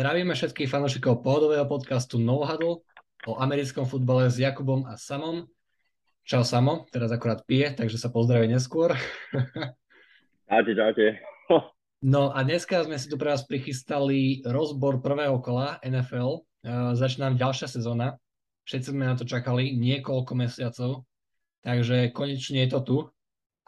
Zdravíme všetkých fanúšikov pohodového podcastu No Huddle o americkom futbale s Jakubom a Samom. Čau Samo, teraz akorát pije, takže sa pozdraví neskôr. Čaute, čaute. No a dneska sme si tu pre vás prichystali rozbor prvého kola NFL. Uh, začína ďalšia sezóna. Všetci sme na to čakali niekoľko mesiacov, takže konečne je to tu.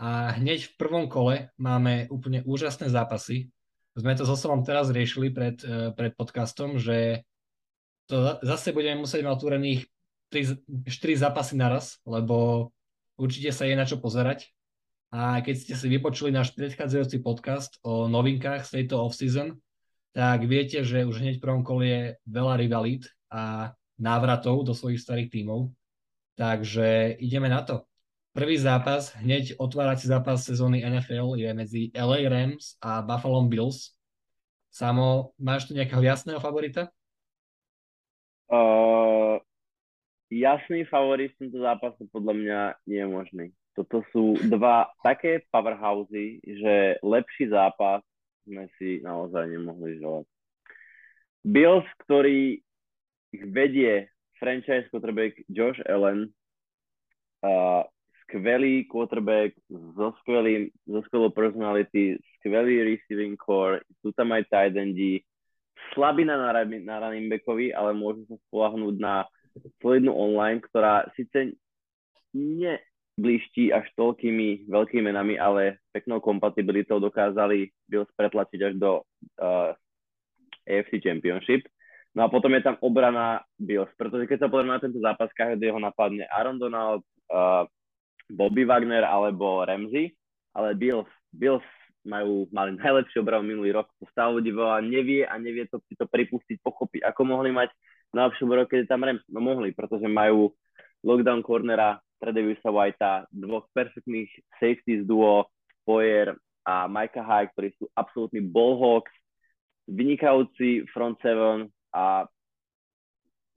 A hneď v prvom kole máme úplne úžasné zápasy sme to so Somom teraz riešili pred, eh, pred podcastom, že to zase budeme musieť mať otvorených 4 zápasy naraz, lebo určite sa je na čo pozerať. A keď ste si vypočuli náš predchádzajúci podcast o novinkách z tejto off-season, tak viete, že už hneď v prvom kole je veľa rivalít a návratov do svojich starých tímov. Takže ideme na to. Prvý zápas, hneď otvárací zápas sezóny NFL je medzi LA Rams a Buffalo Bills. Samo, máš tu nejakého jasného favorita? Uh, jasný favorit v tomto zápase podľa mňa nie je možný. Toto sú dva také powerhousey, že lepší zápas sme si naozaj nemohli želať. Bills, ktorý ich vedie franchise quarterback Josh Allen, uh, skvelý quarterback so, skvelým, so skvelou personality, skvelý receiving core, sú tam aj tight endi, slabina na, na running backovi, ale môžu sa spolahnúť na solidnú online, ktorá síce nebliští až toľkými veľkými menami, ale peknou kompatibilitou dokázali Bills pretlačiť až do uh, AFC Championship. No a potom je tam obrana Bills, pretože keď sa pozrieme na tento zápas, každého napadne Aaron Donald, uh, Bobby Wagner alebo Ramsey, ale Bills, Bills majú, mali najlepší obranu minulý rok, to stále veľa nevie a nevie to si to pripustiť, pochopiť. Ako mohli mať najlepšiu obranu, keď tam Rams? No mohli, pretože majú lockdown cornera, Tredevisa Whitea, dvoch perfektných safeties duo, Poyer a Micah High, ktorí sú absolútni ballhawks, vynikajúci front seven a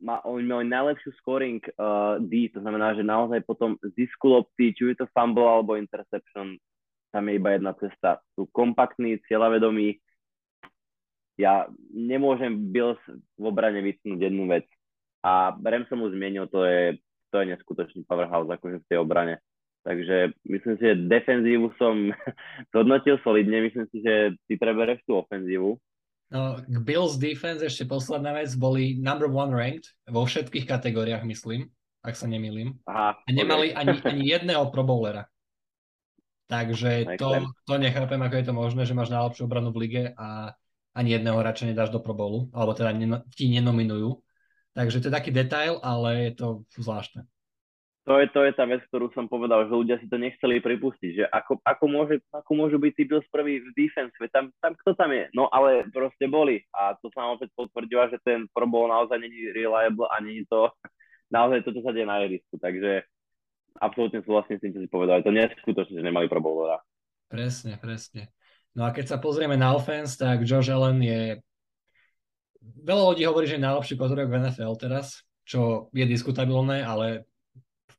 má, oni mali najlepšiu scoring uh, D, to znamená, že naozaj potom zisku lopty, či je to fumble alebo interception, tam je iba jedna cesta. Sú kompaktní, cieľavedomí. Ja nemôžem Bills v obrane vytknúť jednu vec. A Rem som mu zmienil, to je, to je neskutočný powerhouse akože v tej obrane. Takže myslím si, že defenzívu som zhodnotil solidne, myslím si, že ty prebereš tú ofenzívu. No, k Bills defense ešte posledná vec, boli number one ranked vo všetkých kategóriách, myslím, ak sa nemýlim. Aha, a nemali okay. ani, ani jedného pro bowlera. Takže to, to nechápem, ako je to možné, že máš najlepšiu obranu v lige a ani jedného radšej nedáš do Pro Bowlu, alebo teda ti nenominujú. Takže to je taký detail, ale je to zvláštne to je, to je tá vec, ktorú som povedal, že ľudia si to nechceli pripustiť, že ako, ako, môže, ako môžu byť tí Bills prvý v defense, tam, tam kto tam je? No ale proste boli a to sa opäť potvrdila, že ten Pro Bowl naozaj není reliable a není to naozaj to, čo sa deje na ihrisku, takže absolútne súhlasím s tým, čo si povedal, to nie je skutočne, že nemali Pro Bowlera. Presne, presne. No a keď sa pozrieme na offense, tak Josh Allen je veľa ľudí hovorí, že je najlepší quarterback v NFL teraz, čo je diskutabilné, ale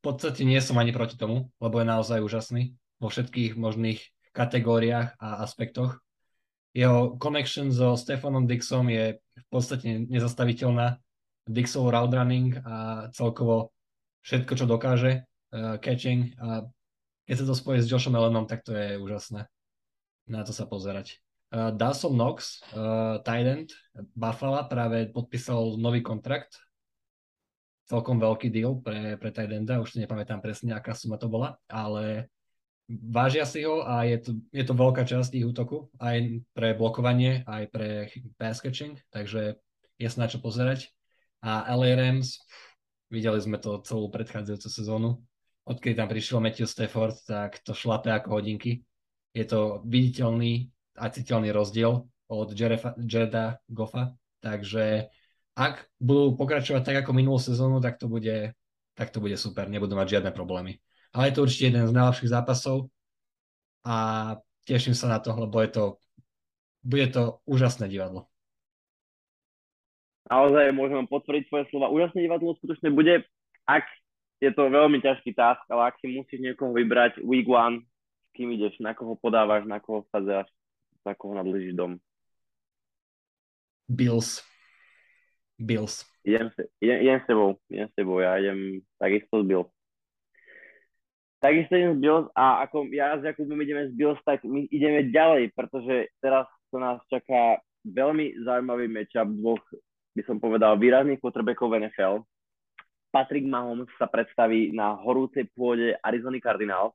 podstate nie som ani proti tomu, lebo je naozaj úžasný vo všetkých možných kategóriách a aspektoch. Jeho connection so Stefanom Dixom je v podstate nezastaviteľná. Dixov route running a celkovo všetko, čo dokáže, uh, catching a keď sa to spojí s Joshom Allenom, tak to je úžasné na to sa pozerať. Uh, Dawson Knox, uh, tight end Buffalo, práve podpísal nový kontrakt celkom veľký deal pre, pre Tidenda, už si nepamätám presne, aká suma to bola, ale vážia si ho a je to, je to veľká časť ich útoku, aj pre blokovanie, aj pre pass catching, takže je na čo pozerať. A LA Rams, videli sme to celú predchádzajúcu sezónu, odkedy tam prišiel Matthew Stafford, tak to šlape ako hodinky. Je to viditeľný a citeľný rozdiel od Jareda Goffa, takže ak budú pokračovať tak ako minulú sezónu, tak to bude, tak to bude super, nebudú mať žiadne problémy. Ale je to určite jeden z najlepších zápasov a teším sa na to, lebo je to, bude to úžasné divadlo. Naozaj môžem potvrdiť tvoje slova. Úžasné divadlo skutočne bude, ak je to veľmi ťažký task, ale ak si musíš niekoho vybrať week one, s kým ideš, na koho podávaš, na koho vsadzáš, za koho nadlížiš dom. Bills. Bills. Idem, idem, idem s tebou, idem s tebou, ja idem takisto z Bills. Takisto idem z Bills a ako ja s Jakubom ideme z Bills, tak my ideme ďalej, pretože teraz sa nás čaká veľmi zaujímavý matchup dvoch, by som povedal, výrazných quarterbackov NFL. Patrick Mahomes sa predstaví na horúcej pôde Arizona Cardinals,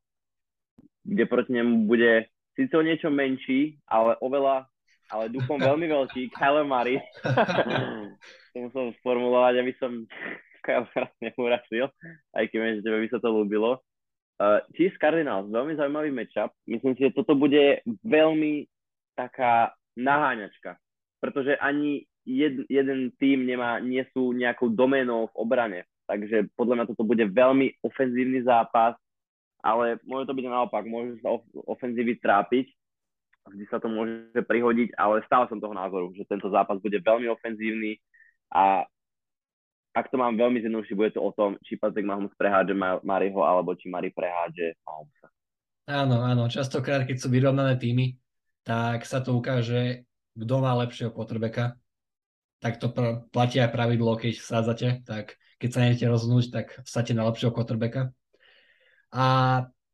kde proti nemu bude síce o niečo menší, ale oveľa, ale duchom veľmi veľký, Kyler Murray. to musel sformulovať, aby som Kyler neurasil, aj keď viem, že tebe by sa to ľúbilo. Uh, Chiefs Cardinals, veľmi zaujímavý matchup. Myslím si, že toto bude veľmi taká naháňačka, pretože ani jed, jeden tým nemá, nie sú nejakou doménou v obrane. Takže podľa mňa toto bude veľmi ofenzívny zápas ale môže to byť naopak, môže sa ofenzívy trápiť, vždy sa to môže prihodiť, ale stále som toho názoru, že tento zápas bude veľmi ofenzívny a ak to mám veľmi zjednodušiť, bude to o tom, či Patrick Mahomes prehádže Mariho, alebo či Mari prehádže Mahomesa. Áno, áno, častokrát, keď sú vyrovnané týmy, tak sa to ukáže, kto má lepšieho potrebeka. Tak to pr- platí aj pravidlo, keď sádzate, tak keď sa neviete rozhodnúť, tak vstate na lepšieho quarterbacka. A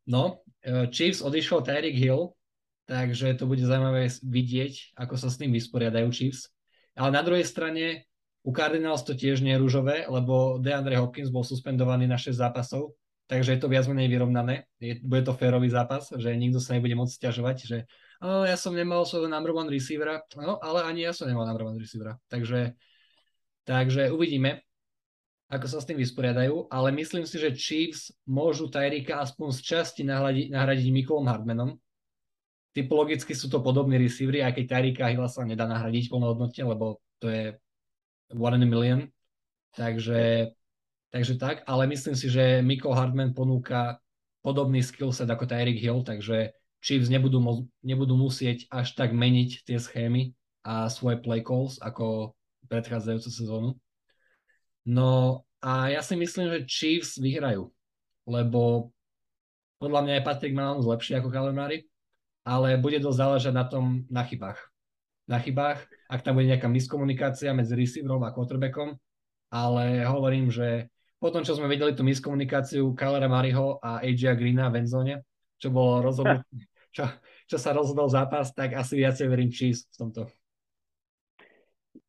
no, e, Chiefs odišiel Tyreek Hill, takže to bude zaujímavé vidieť, ako sa s tým vysporiadajú Chiefs. Ale na druhej strane u Cardinals to tiež nie je rúžové, lebo DeAndre Hopkins bol suspendovaný na 6 zápasov, takže je to viac menej vyrovnané. Je, bude to férový zápas, že nikto sa nebude môcť stiažovať, že oh, ja som nemal svojho number one receivera, no ale ani ja som nemal number one receivera. Takže, takže uvidíme ako sa s tým vysporiadajú, ale myslím si, že Chiefs môžu Tyrika aspoň z časti nahradiť, nahradiť Mikolom Hardmanom. Typologicky sú to podobní receivery, aj keď Tyrika Hilla sa nedá nahradiť plnohodnotne, lebo to je one in a million. Takže, takže tak, ale myslím si, že Mikol Hardman ponúka podobný skillset ako Tyreek Hill, takže Chiefs nebudú, nebudú musieť až tak meniť tie schémy a svoje play calls ako predchádzajúcu sezónu. No a ja si myslím, že Chiefs vyhrajú, lebo podľa mňa je Patrick Mahomes lepší ako Kalemári, ale bude dosť záležať na tom, na chybách. Na chybách, ak tam bude nejaká miskomunikácia medzi receiverom a quarterbackom, ale hovorím, že po tom, čo sme videli tú miskomunikáciu Kylera Mariho a AJ Greena v endzone, čo bolo rozhodnuté, čo, čo sa rozhodol zápas, tak asi viacej verím Chiefs v tomto.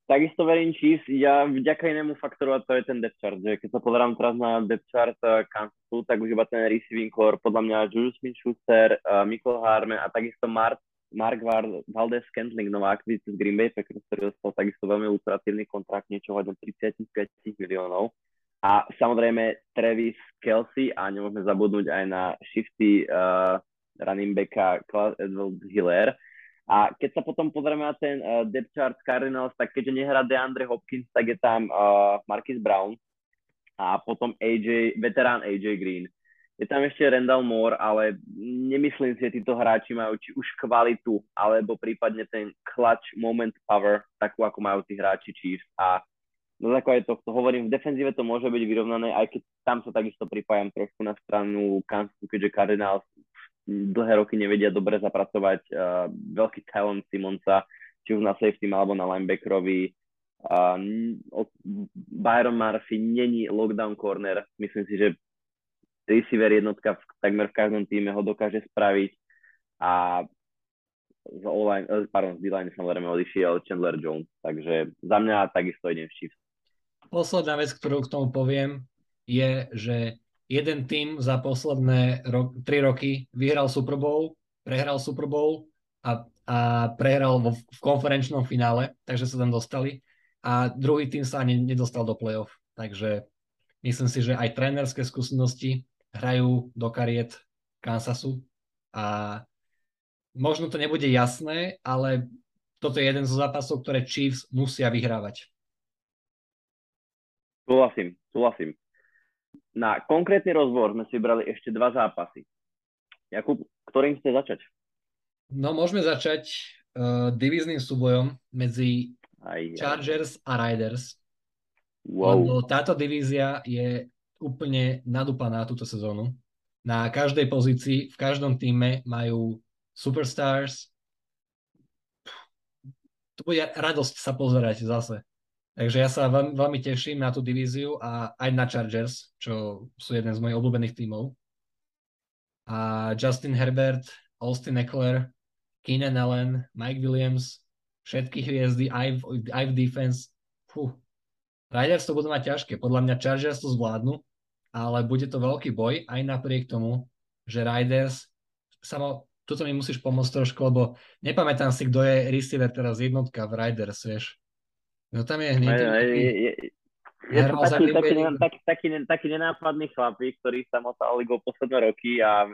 Takisto verím Chiefs, ja vďaka inému faktoru a to je ten depth chart, že keď sa pozerám teraz na depth chart uh, Kansasu, tak už iba ten receiving core, podľa mňa Julius Smith-Schuster, uh, Michael Harman a takisto Mark, Mark Valdez Scantling, nová akvizícia z Green Bay Packers, ktorý dostal takisto veľmi lukratívny kontrakt, niečo hodne 35 miliónov. A samozrejme Travis Kelsey a nemôžeme zabudnúť aj na shifty uh, running backa Edward Hiller, a keď sa potom pozrieme na ten uh, depth chart Cardinals, tak keďže nehrá DeAndre Hopkins, tak je tam uh, Marcus Brown a potom AJ, veterán AJ Green. Je tam ešte Randall Moore, ale nemyslím si, že títo hráči majú či už kvalitu, alebo prípadne ten clutch moment power, takú ako majú tí hráči Chiefs. A no je to, to hovorím, v defenzíve to môže byť vyrovnané, aj keď tam sa takisto pripájam trošku na stranu Kansasu, keďže Cardinals dlhé roky nevedia dobre zapracovať uh, veľký talent Simonsa, či už na safety alebo na linebackerovi. Uh, Byron Murphy není lockdown corner. Myslím si, že receiver jednotka v, takmer v každom týme ho dokáže spraviť a z online, eh, pardon, z D-line samozrejme odišiel Chandler Jones, takže za mňa takisto idem v Chiefs. Posledná vec, ktorú k tomu poviem, je, že jeden tým za posledné ro- tri roky vyhral Super Bowl, prehral Super Bowl a, a prehral vo, v konferenčnom finále, takže sa tam dostali. A druhý tým sa ani nedostal do playoff. Takže myslím si, že aj trénerské skúsenosti hrajú do kariet Kansasu a možno to nebude jasné, ale toto je jeden zo zápasov, ktoré Chiefs musia vyhrávať. Súhlasím, súhlasím. Na konkrétny rozbor sme si vybrali ešte dva zápasy. Jakub, ktorým chcete začať? No, môžeme začať uh, divíznym súbojom medzi aj, Chargers a Riders. Wow. Lebo táto divízia je úplne nadúpaná túto sezónu. Na každej pozícii, v každom týme majú superstars. To bude radosť sa pozerať zase. Takže ja sa veľmi, veľmi teším na tú divíziu a aj na Chargers, čo sú jeden z mojich obľúbených tímov. A Justin Herbert, Austin Eckler, Keenan Allen, Mike Williams, všetky hviezdy aj v, aj v defense. Fú. Riders to budú mať ťažké. Podľa mňa Chargers to zvládnu, ale bude to veľký boj aj napriek tomu, že Riders samo, toto mi musíš pomôcť trošku, lebo nepamätám si, kto je receiver teraz jednotka v Riders, vieš. No tam je hneď... Je, je, je, je to taký, taký, taký, taký, taký nenápadný chlapík, ktorý sa motal ligou posledné roky a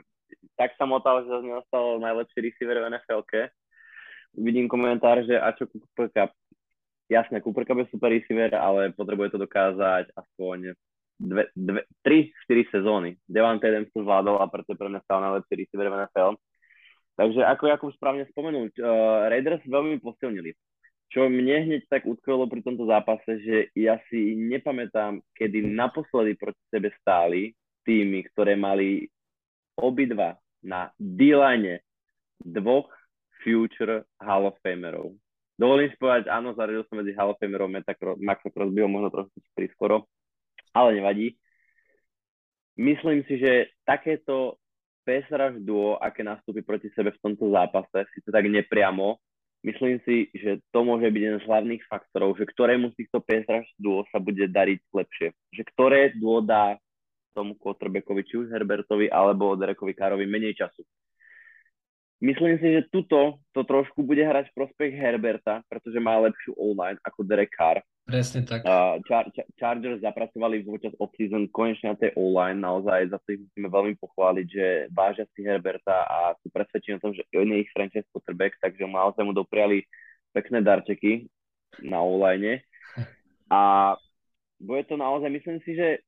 tak sa motal, že z neho stal najlepší receiver v nfl Vidím komentár, že a čo Cooper Cup? Jasné, Cooper Cup je super receiver, ale potrebuje to dokázať aspoň dve, dve, 3-4 sezóny. Devante Adams to zvládol a preto pre mňa stal najlepší receiver v NFL. Takže ako Jakub správne spomenul, uh, Raiders veľmi posilnili. Čo mne hneď tak utkvelo pri tomto zápase, že ja si nepamätám, kedy naposledy proti sebe stáli týmy, ktoré mali obidva na d dvoch future Hall of Famerov. Dovolím si povedať, áno, zaradil som medzi Hall of Famerov Maxa Crosbyho, možno trošku prískoro, ale nevadí. Myslím si, že takéto PSRH duo, aké nastúpi proti sebe v tomto zápase, si to tak nepriamo, myslím si, že to môže byť jeden z hlavných faktorov, že ktorému z týchto PSRH duo sa bude dariť lepšie. Že ktoré duo dá tomu quarterbackovi, či už Herbertovi alebo Derekovi Karovi menej času. Myslím si, že tuto to trošku bude hrať prospech Herberta, pretože má lepšiu online ako Derek Carr. Presne tak. Uh, Char- Char- Chargers zapracovali počas off-season konečne na tej online, naozaj za to ich musíme veľmi pochváliť, že vážia si Herberta a sú presvedčení o tom, že on je ich franchise quarterback, takže naozaj mu dopriali pekné darčeky na online. A bude to naozaj, myslím si, že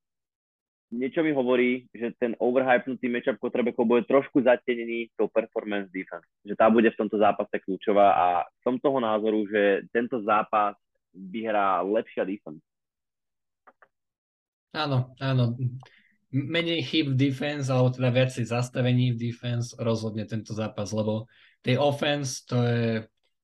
niečo mi hovorí, že ten overhypnutý matchup quarterbackov bude trošku zatenený tou performance defense. Že tá bude v tomto zápase kľúčová a som toho názoru, že tento zápas vyhrá lepšia defense. Áno, áno. Menej chyb v defense, alebo teda viacej zastavení v defense rozhodne tento zápas, lebo tej offense to je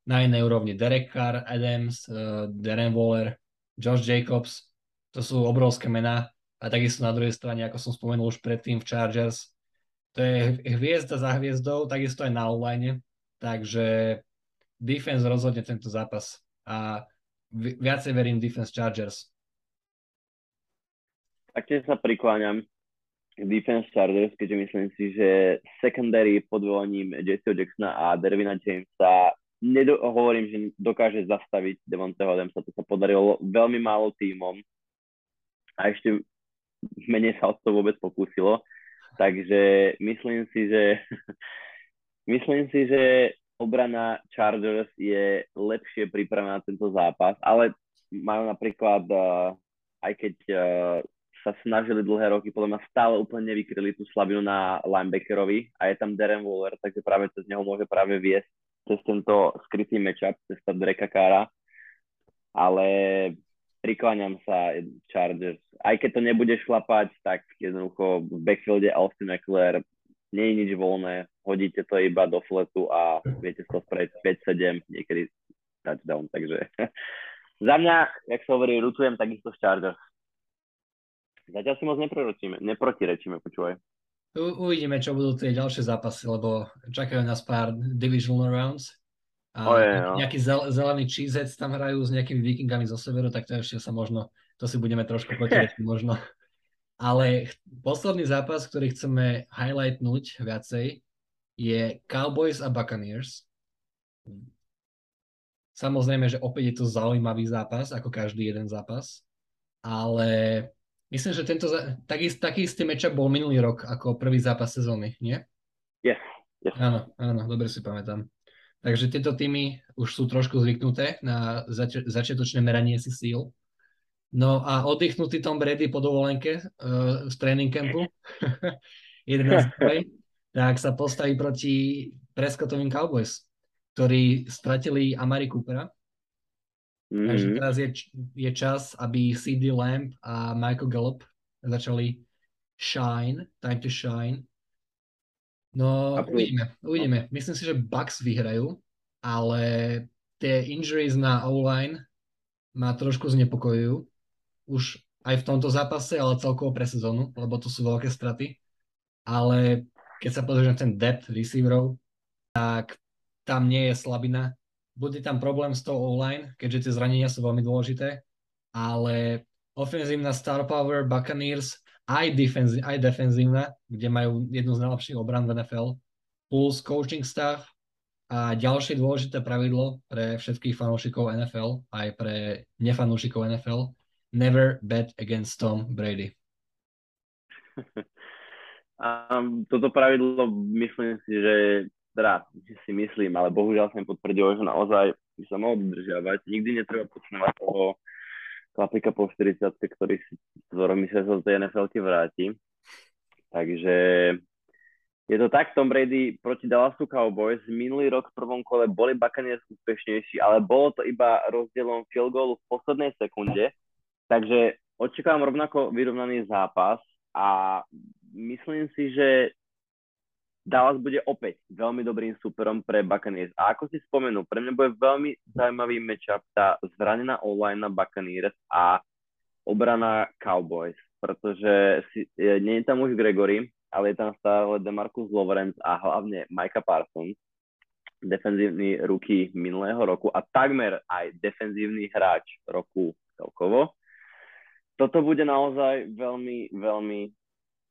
na inej úrovni. Derek Carr, Adams, uh, Darren Waller, Josh Jacobs, to sú obrovské mená a takisto na druhej strane, ako som spomenul už predtým v Chargers, to je hviezda za hviezdou, takisto aj na online, takže defense rozhodne tento zápas a viacej verím defense Chargers. Taktiež sa prikláňam k defense Chargers, keďže myslím si, že secondary pod volením Jesseho Jacksona a Dervina Jamesa nedo- hovorím, že dokáže zastaviť Devonteho Adamsa. To sa podarilo veľmi málo tímom. A ešte menej sa o to vôbec pokúsilo. Takže myslím si, že myslím si, že obrana Chargers je lepšie pripravená na tento zápas, ale majú napríklad, uh, aj keď uh, sa snažili dlhé roky, podľa mňa stále úplne nevykryli tú slavinu na linebackerovi a je tam Darren Waller, takže práve cez neho môže práve viesť cez tento skrytý matchup, cez Dreka Kára. Ale prikláňam sa Chargers. Aj keď to nebude šlapať, tak jednoducho v backfielde Austin Eckler nie je nič voľné, hodíte to iba do fletu a viete to spraviť 5-7, niekedy touchdown, takže za mňa, jak sa hovorí, rutujem takisto z Chargers. Zatiaľ si moc neprorečíme, neprotirečíme, počúvaj. U, uvidíme, čo budú tie ďalšie zápasy, lebo čakajú nás pár divisional rounds a oh, je, no. nejaký zel, zelený cheeseheads tam hrajú s nejakými vikingami zo severu, tak to ešte sa možno, to si budeme trošku protirečiť možno. Ale posledný zápas, ktorý chceme highlightnúť viacej, je Cowboys a Buccaneers. Samozrejme, že opäť je to zaujímavý zápas, ako každý jeden zápas, ale myslím, že tento, taký, taký istý matchup bol minulý rok ako prvý zápas sezóny, nie? Yes, yes. Áno, áno, dobre si pamätám. Takže tieto týmy už sú trošku zvyknuté na zač- začiatočné meranie si síl. No a oddychnutý Tom Brady po dovolenke uh, z tréning campu 11. tak sa postaví proti Prescottovým Cowboys, ktorí stratili Amari Coopera. Mm-hmm. Takže teraz je, je čas, aby CD Lamb a Michael Gallup začali shine, time to shine. No, uvidíme, uvidíme. Myslím si, že Bucks vyhrajú, ale tie injuries na O-line ma trošku znepokojujú. Už aj v tomto zápase, ale celkovo pre sezónu, lebo to sú veľké straty. Ale keď sa pozrieš na ten depth receiverov, tak tam nie je slabina. Bude tam problém s tou online, keďže tie zranenia sú veľmi dôležité, ale ofenzívna star power Buccaneers aj, defenzi- aj defenzívna, kde majú jednu z najlepších obran v NFL, plus coaching staff a ďalšie dôležité pravidlo pre všetkých fanúšikov NFL, aj pre nefanúšikov NFL, never bet against Tom Brady. Um, toto pravidlo myslím si, že teda si myslím, ale bohužiaľ som potvrdil, že naozaj by sa mohol dodržiavať. Nikdy netreba počúvať toho chlapika po 40, ktorý si ktorom sa z tej nfl vráti. Takže je to tak, Tom Brady proti Dallasu Cowboys. Minulý rok v prvom kole boli Buccaneers úspešnejší, ale bolo to iba rozdielom field goalu v poslednej sekunde. Takže očakávam rovnako vyrovnaný zápas a myslím si, že Dallas bude opäť veľmi dobrým superom pre Buccaneers. A ako si spomenul, pre mňa bude veľmi zaujímavý matchup tá zranená online na Buccaneers a obrana Cowboys, pretože si, je, nie je tam už Gregory, ale je tam stále Demarcus Lawrence a hlavne Micah Parsons, defenzívny ruky minulého roku a takmer aj defenzívny hráč roku celkovo. Toto bude naozaj veľmi, veľmi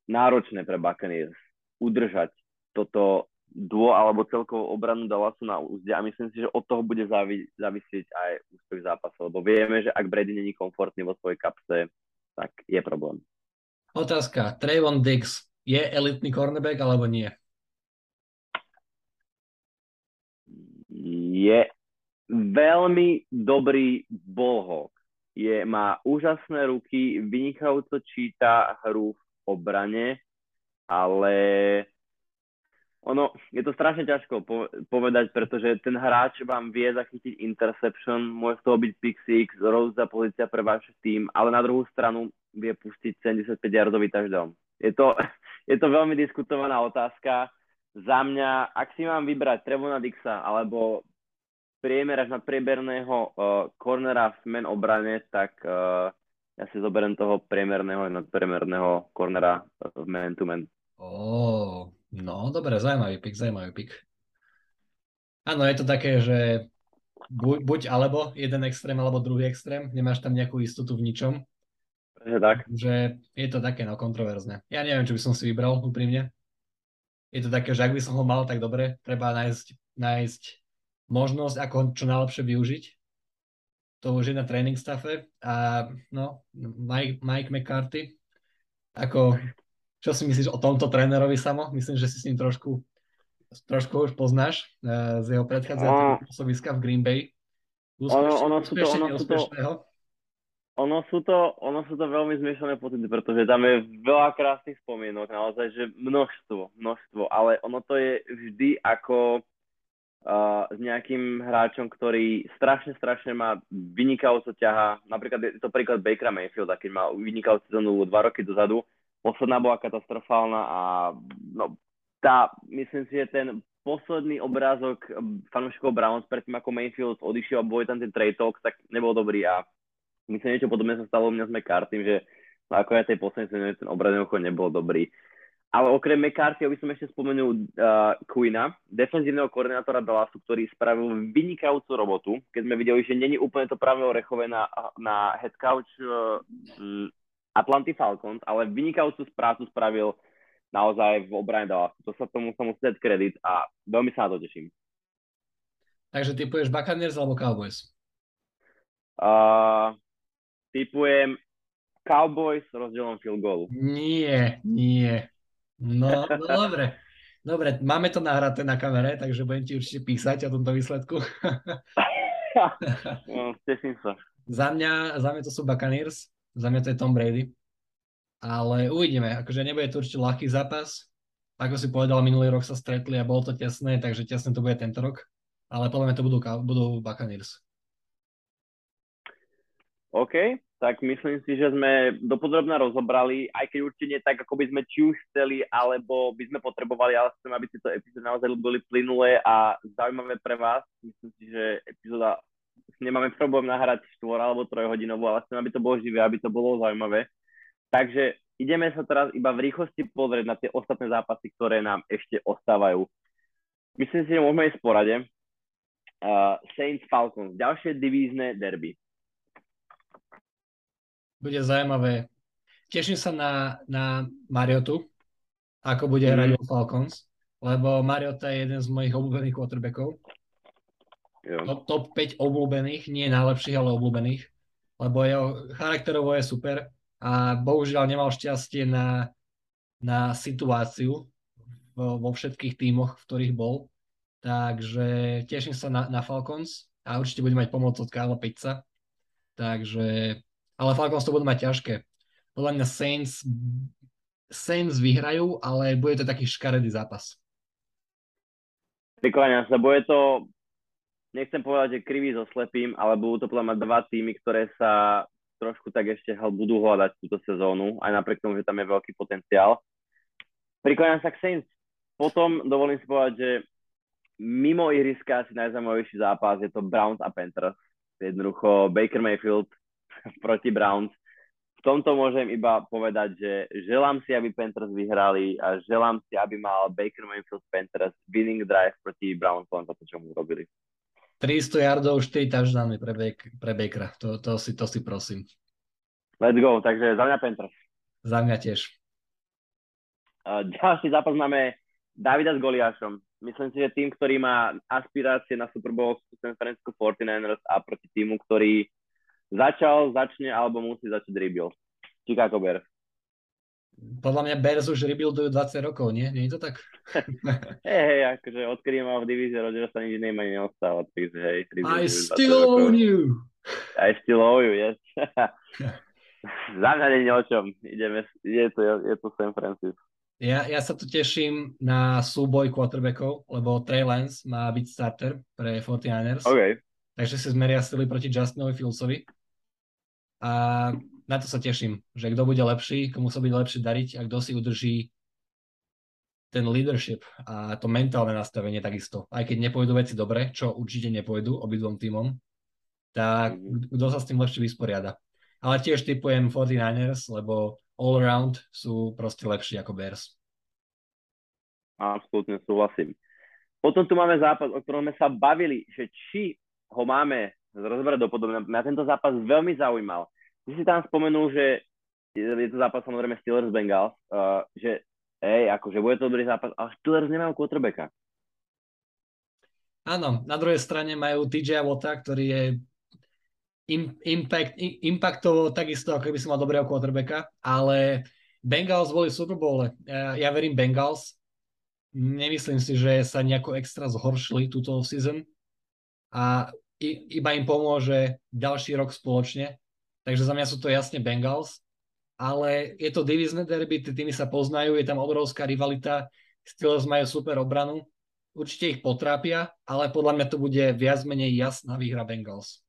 náročné pre Buccaneers udržať toto duo alebo celkovú obranu Dallasu na úzde a myslím si, že od toho bude závi- závisieť aj úspech zápasu, lebo vieme, že ak Brady není komfortný vo svojej kapse, tak je problém. Otázka. Trayvon Diggs je elitný cornerback alebo nie? Je veľmi dobrý ballhawk. Je, má úžasné ruky, vynikajúco číta hru v obrane, ale ono, je to strašne ťažko povedať, pretože ten hráč vám vie zachytiť interception, môže z toho byť pick six, rozhodná pozícia pre váš tým, ale na druhú stranu vie pustiť 75 yardový touchdown. Je to, je to veľmi diskutovaná otázka. Za mňa, ak si mám vybrať Trevona Dixa alebo priemer až na prieberného uh, cornera v men obrane, tak uh, ja si zoberiem toho priemerného a nadpriemerného cornera v man to man. Oh, No, dobre, zaujímavý pik, zaujímavý pik. Áno, je to také, že buď, buď alebo jeden extrém, alebo druhý extrém, nemáš tam nejakú istotu v ničom. Je tak. Že je to také no kontroverzne. Ja neviem, čo by som si vybral úprimne. Je to také, že ak by som ho mal, tak dobre, treba nájsť, nájsť možnosť, ako ho čo najlepšie využiť. To už je na tréning staffe. A no, Mike, Mike McCarthy, ako čo si myslíš o tomto trénerovi samo? Myslím, že si s ním trošku, trošku už poznáš uh, z jeho predchádzajúceho pôsobiska v Green Bay. Úspešne, ono, ono sú to, ono sú to, ono sú to, ono sú to veľmi zmiešané pocity, pretože tam je veľa krásnych spomienok, naozaj, že množstvo, množstvo, ale ono to je vždy ako uh, s nejakým hráčom, ktorý strašne, strašne má vynikajúco ťaha, napríklad je to príklad Bakera Mayfielda, keď má vynikajúcu sezónu dva roky dozadu, posledná bola katastrofálna a no, tá, myslím si, že ten posledný obrázok fanúšikov Browns predtým, ako Mayfield odišiel a boli tam ten trade talk, tak nebol dobrý a myslím, niečo podobné sa stalo u mňa s McCarthy, že no, ako aj tej poslednej sezóne ten obrad nebol dobrý. Ale okrem McCarthy by som ešte spomenul uh, Quina, defenzívneho koordinátora Dallasu, ktorý spravil vynikajúcu robotu, keď sme videli, že není úplne to pravé orechové na, na head couch uh, Atlanty Falcons, ale vynikajúcu prácu spravil naozaj v obrane Dallasu. To sa tomu sa musí dať kredit a veľmi sa na to teším. Takže typuješ Buccaneers alebo Cowboys? Uh, typujem Cowboys s rozdielom field goalu. Nie, nie. No, no dobre. Dobre, máme to nahraté na kamere, takže budem ti určite písať o tomto výsledku. no, teším sa. Za mňa, za mňa to sú Buccaneers. Za mňa to je Tom Brady. Ale uvidíme, akože nebude to určite ľahký zápas. Ako si povedal, minulý rok sa stretli a bolo to tesné, takže tesné to bude tento rok. Ale podľa mňa to budú, budú Buccaneers. OK, tak myslím si, že sme dopodrobne rozobrali, aj keď určite nie tak, ako by sme či už chceli, alebo by sme potrebovali, ale chcem, aby tieto epizódy naozaj boli plynulé a zaujímavé pre vás. Myslím si, že epizóda nemáme problém nahrať 4 alebo 3 hodinovú, ale chcem, aby to bolo živé, aby to bolo zaujímavé. Takže ideme sa teraz iba v rýchlosti pozrieť na tie ostatné zápasy, ktoré nám ešte ostávajú. Myslím si, že môžeme ísť v porade. Uh, Saints Falcons, ďalšie divízne derby. Bude zaujímavé. Teším sa na, na Mariotu, ako bude mm. hrať o Falcons, lebo Mariota je jeden z mojich obľúbených quarterbackov. Top, top 5 obľúbených, nie najlepších, ale obľúbených, lebo jeho charakterovo je super a bohužiaľ nemal šťastie na, na situáciu vo, vo všetkých tímoch, v ktorých bol. Takže teším sa na, na Falcons a určite budem mať pomoc od Karla Pizza. Takže, ale Falcons to budú mať ťažké. Podľa mňa Saints, Saints vyhrajú, ale bude to taký škaredý zápas. Prikláňam sa, bude to nechcem povedať, že krivý so slepým, ale budú to podľa mňa dva týmy, ktoré sa trošku tak ešte budú hľadať túto sezónu, aj napriek tomu, že tam je veľký potenciál. Prikláňam sa k Saints. Potom dovolím si povedať, že mimo ihriska asi najzaujímavejší zápas je to Browns a Panthers. Jednoducho Baker Mayfield proti Browns. V tomto môžem iba povedať, že želám si, aby Panthers vyhrali a želám si, aby mal Baker Mayfield Panthers winning drive proti Browns len za to, čo mu robili. 300 yardov, 4 touchdowny pre, Bak- pre Bakera. To, to, si, to si prosím. Let's go, takže za mňa Panthers. Za mňa tiež. Uh, ďalší zápas máme Davida s Goliášom. Myslím si, že tým, ktorý má aspirácie na Super Bowl sú San Francisco 49ers a proti týmu, ktorý začal, začne alebo musí začať rebuild. Chicago Bears podľa mňa Bears už rebuildujú 20 rokov, nie? Nie je to tak? hej, hej, akože odkedy mal v divízii Rodgers sa nič ma neostáva, takže hej. I still own you! I still own you, yes. Za mňa nie o čom. Ideme, je to, je to San Francisco. Ja, ja sa tu teším na súboj quarterbackov, lebo Trey Lance má byť starter pre 49ers. Okay. Takže si zmeria sily proti Justinovi Fieldsovi. A na to sa teším, že kto bude lepší, komu sa bude lepšie dariť a kto si udrží ten leadership a to mentálne nastavenie takisto. Aj keď nepôjdu veci dobre, čo určite nepôjdu obidvom týmom, tak mhm. kto sa s tým lepšie vysporiada. Ale tiež typujem 49ers, lebo all around sú proste lepší ako Bears. Absolutne súhlasím. Potom tu máme zápas, o ktorom sme sa bavili, že či ho máme rozberať do podobne. Mňa tento zápas veľmi zaujímal. Ty si tam spomenul, že je to zápas samozrejme Steelers Bengals, uh, že hej, akože bude to dobrý zápas, ale Steelers nemajú quarterbacka. Áno, na druhej strane majú TJ Wota, ktorý je im, impact, impactovo takisto, ako by som mal dobrého quarterbacka, ale Bengals boli v Super Bowl. Ja, verím Bengals. Nemyslím si, že sa nejako extra zhoršili túto season a iba im pomôže ďalší rok spoločne Takže za mňa sú to jasne Bengals, ale je to divizné derby, tí týmy sa poznajú, je tam obrovská rivalita, Steelers majú super obranu, určite ich potrápia, ale podľa mňa to bude viac menej jasná výhra Bengals.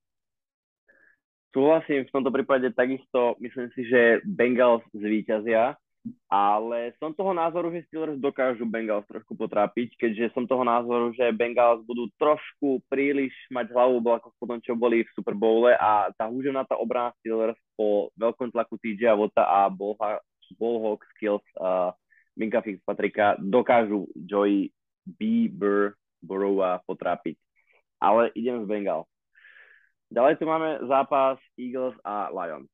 Súhlasím v tomto prípade takisto, myslím si, že Bengals zvíťazia ale som toho názoru, že Steelers dokážu Bengals trošku potrápiť, keďže som toho názoru, že Bengals budú trošku príliš mať hlavu ako po tom, čo boli v Super Bowle a tá húževnátá obrana Steelers po veľkom tlaku TJ Vota a Ballhawk skills uh, Minka Fitzpatricka dokážu Joey Bieber Borowa potrápiť. Ale idem z Bengals. Ďalej tu máme zápas Eagles a Lions.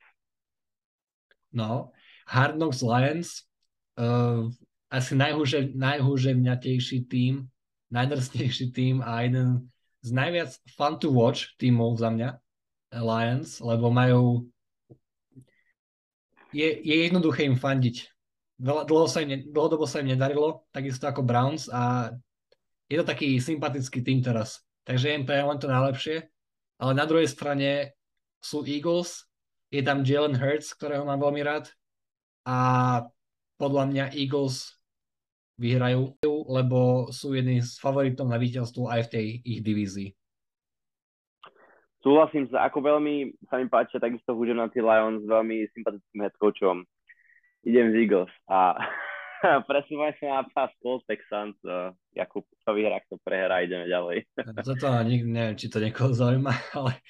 No, Hard Knocks Lions, uh, asi najhúže, najhúževňatejší tým, najdrsnejší tým a jeden z najviac fun to watch tímov za mňa, Lions, lebo majú je, je jednoduché im fandiť. Dlho sa im, dlhodobo sa im nedarilo, takisto ako Browns a je to taký sympatický tým teraz. Takže im len to najlepšie, ale na druhej strane sú Eagles, je tam Jalen Hurts, ktorého mám veľmi rád, a podľa mňa Eagles vyhrajú, lebo sú jedni z favoritov na víťazstvo aj v tej ich divízii. Súhlasím sa, ako veľmi sa mi páčia takisto tí Lions s veľmi sympatickým headcoachom. Idem z Eagles a presúvame sa na pás Colts Texans. Uh, Jakub, to vyhrá, kto prehrá, ideme ďalej. Toto nik, neviem, či to niekoho zaujíma, ale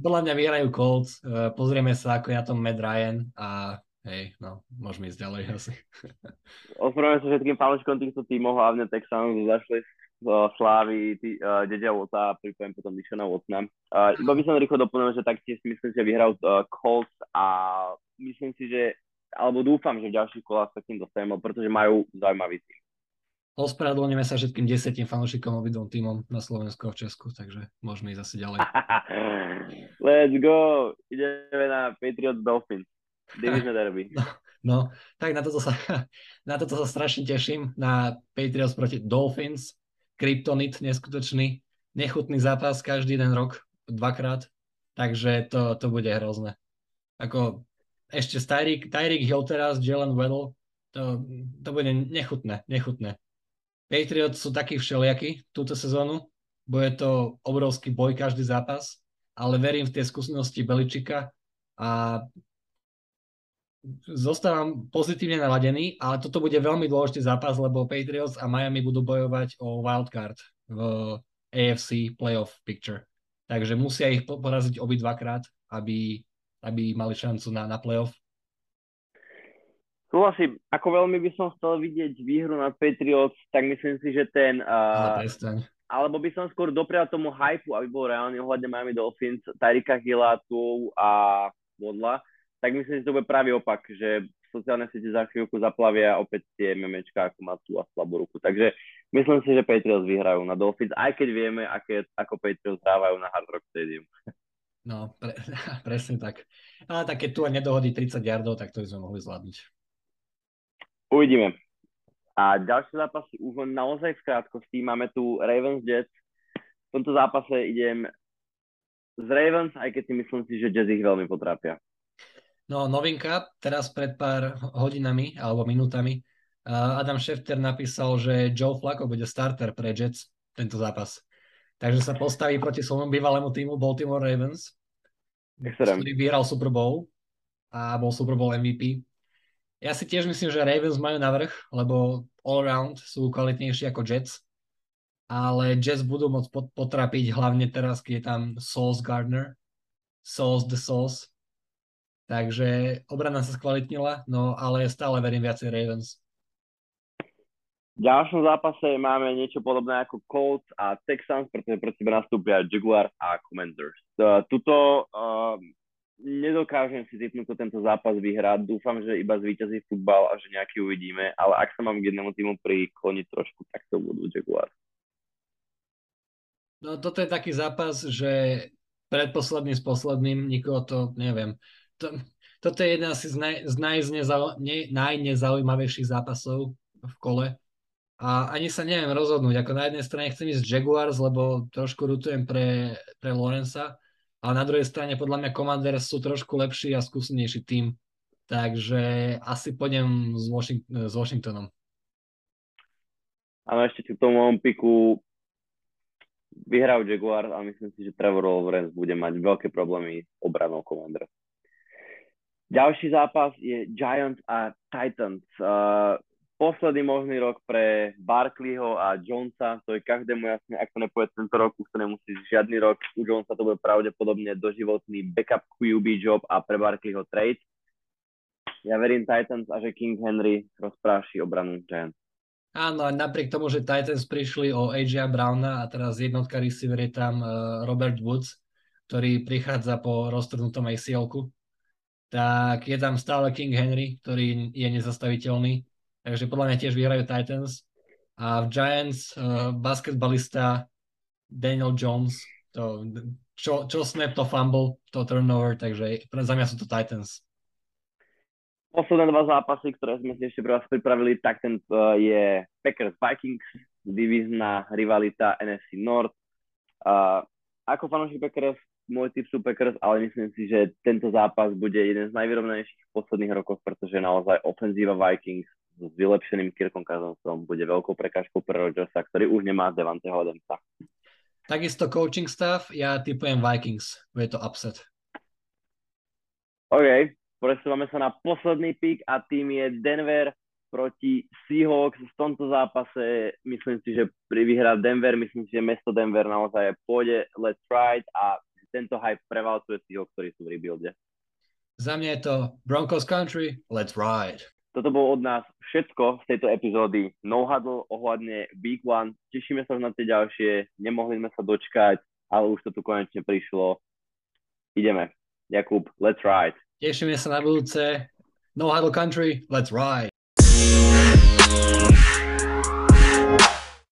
podľa mňa, vyhrajú Colts. Uh, pozrieme sa, ako je na tom Matt Ryan a hej, no, môžeme ísť ďalej asi. Ospravedlňujem sa všetkým fanúšikom týchto tímov, hlavne Texans, zašli uh, Slávy, tý, uh, Dedia Wota a pripojem potom Dishona Watsona. Uh, iba by som rýchlo doplnil, že taktiež si myslím, že vyhral uh, Colts a myslím si, že alebo dúfam, že v ďalších kolách sa k tým dostaneme, pretože majú zaujímavý tým. Ospravedlňujeme sa všetkým desetým fanúšikom obidvom týmom na Slovensku a v Česku, takže môžeme ísť asi ďalej. Let's go! Ideme na Patriots Dolphins. Division derby. No, no, tak na toto, sa, na toto sa strašne teším. Na Patriots proti Dolphins. Kryptonit neskutočný. Nechutný zápas každý jeden rok, dvakrát. Takže to, to bude hrozné. Ako ešte Tyreek, Tyreek Hill teraz, Jalen Weddle, to, to bude nechutné, nechutné. Patriots sú takí všelijakí túto sezónu, bude to obrovský boj každý zápas, ale verím v tie skúsenosti Beličika a zostávam pozitívne naladený, ale toto bude veľmi dôležitý zápas, lebo Patriots a Miami budú bojovať o wildcard v AFC playoff picture. Takže musia ich poraziť obidvakrát, aby aby mali šancu na, na playoff? Súhlasím, ako veľmi by som chcel vidieť výhru nad Patriots, tak myslím si, že ten... Uh, alebo by som skôr doprial tomu hypu, aby bol reálne ohľadne Miami Dolphins, Tarika Hilla, tu a Vodla, tak myslím, že to bude pravý opak, že sociálne siete za chvíľku zaplavia opäť tie memečka, ako má tu a slabú ruku. Takže myslím si, že Patriots vyhrajú na Dolphins, aj keď vieme, aké, ako Patriots hrávajú na Hard Rock Stadium. No, pre, presne tak. Ale tak keď tu aj nedohodí 30 yardov, tak to by sme mohli zvládnuť. Uvidíme. A ďalšie zápasy už naozaj v krátkosti. Máme tu Ravens Jets. V tomto zápase idem z Ravens, aj keď si myslím si, že Jets ich veľmi potrápia. No, novinka, teraz pred pár hodinami alebo minútami Adam Schefter napísal, že Joe Flacco bude starter pre Jets tento zápas. Takže sa postaví proti svojmu bývalému týmu Baltimore Ravens ktorý vyhral Super Bowl a bol Super Bowl MVP. Ja si tiež myslím, že Ravens majú navrh, lebo all round sú kvalitnejší ako Jets, ale Jets budú môcť potrapiť hlavne teraz, keď je tam Sauce Gardner, Sauce the Sauce. Takže obrana sa skvalitnila, no ale stále verím viacej Ravens. V ďalšom zápase máme niečo podobné ako Colts a Texans, pretože proti sebe nastúpia Jaguars a Commanders. Tuto uh, nedokážem si typnúť, tento zápas vyhrať. Dúfam, že iba zvíťazí futbal a že nejaký uvidíme, ale ak sa mám k jednému týmu prikloniť trošku, tak to budú Jaguars. No toto je taký zápas, že predposledný s posledným, nikoho to neviem. To, toto je jeden asi z, naj, z ne, najnezaujímavejších zápasov v kole a ani sa neviem rozhodnúť. Ako na jednej strane chcem ísť Jaguars, lebo trošku rutujem pre, pre Lorenza, ale na druhej strane podľa mňa Commanders sú trošku lepší a skúsenejší tým. Takže asi pôjdem s, Washington, s Washingtonom. Ale ešte k tomu piku vyhral Jaguars a myslím si, že Trevor Lawrence bude mať veľké problémy obranou Commanders. Ďalší zápas je Giants a Titans. Uh, posledný možný rok pre Barkleyho a Jonesa, to je každému jasné, ak to nepovie tento rok, už to nemusí žiadny rok, u Jonesa to bude pravdepodobne doživotný backup QB job a pre Barkleyho trade. Ja verím Titans a že King Henry rozpráši obranu Giants. Áno, napriek tomu, že Titans prišli o AJ Browna a teraz jednotka receiver je tam Robert Woods, ktorý prichádza po roztrhnutom acl tak je tam stále King Henry, ktorý je nezastaviteľný takže podľa mňa tiež vyhrajú Titans. A v Giants uh, basketbalista Daniel Jones, to, čo, čo snap, to fumble, to turnover, takže pre, za mňa sú to Titans. Posledné dva zápasy, ktoré sme si ešte pre vás pripravili, tak ten uh, je Packers Vikings, divízna rivalita NFC North. Uh, ako fanúšik Packers, môj typ sú Packers, ale myslím si, že tento zápas bude jeden z najvyrovnanejších v posledných rokoch, pretože naozaj ofenzíva Vikings s vylepšeným Kirkom Cousinsom bude veľkou prekážkou pre Rodgersa, ktorý už nemá Devanteho Adamsa. Takisto coaching staff, ja typujem Vikings, bude to upset. OK, presúvame sa na posledný pick a tým je Denver proti Seahawks v tomto zápase. Myslím si, že pri vyhrá Denver, myslím si, že mesto Denver naozaj pôjde let's ride a tento hype prevalcuje Seahawks, ktorí sú v rebuilde. Za mňa je to Broncos Country, let's ride. Toto bolo od nás všetko z tejto epizódy No Huddle ohľadne Week 1. Tešíme sa na tie ďalšie, nemohli sme sa dočkať, ale už to tu konečne prišlo. Ideme. Jakub, let's ride. Tešíme sa na budúce. No Huddle Country, let's ride.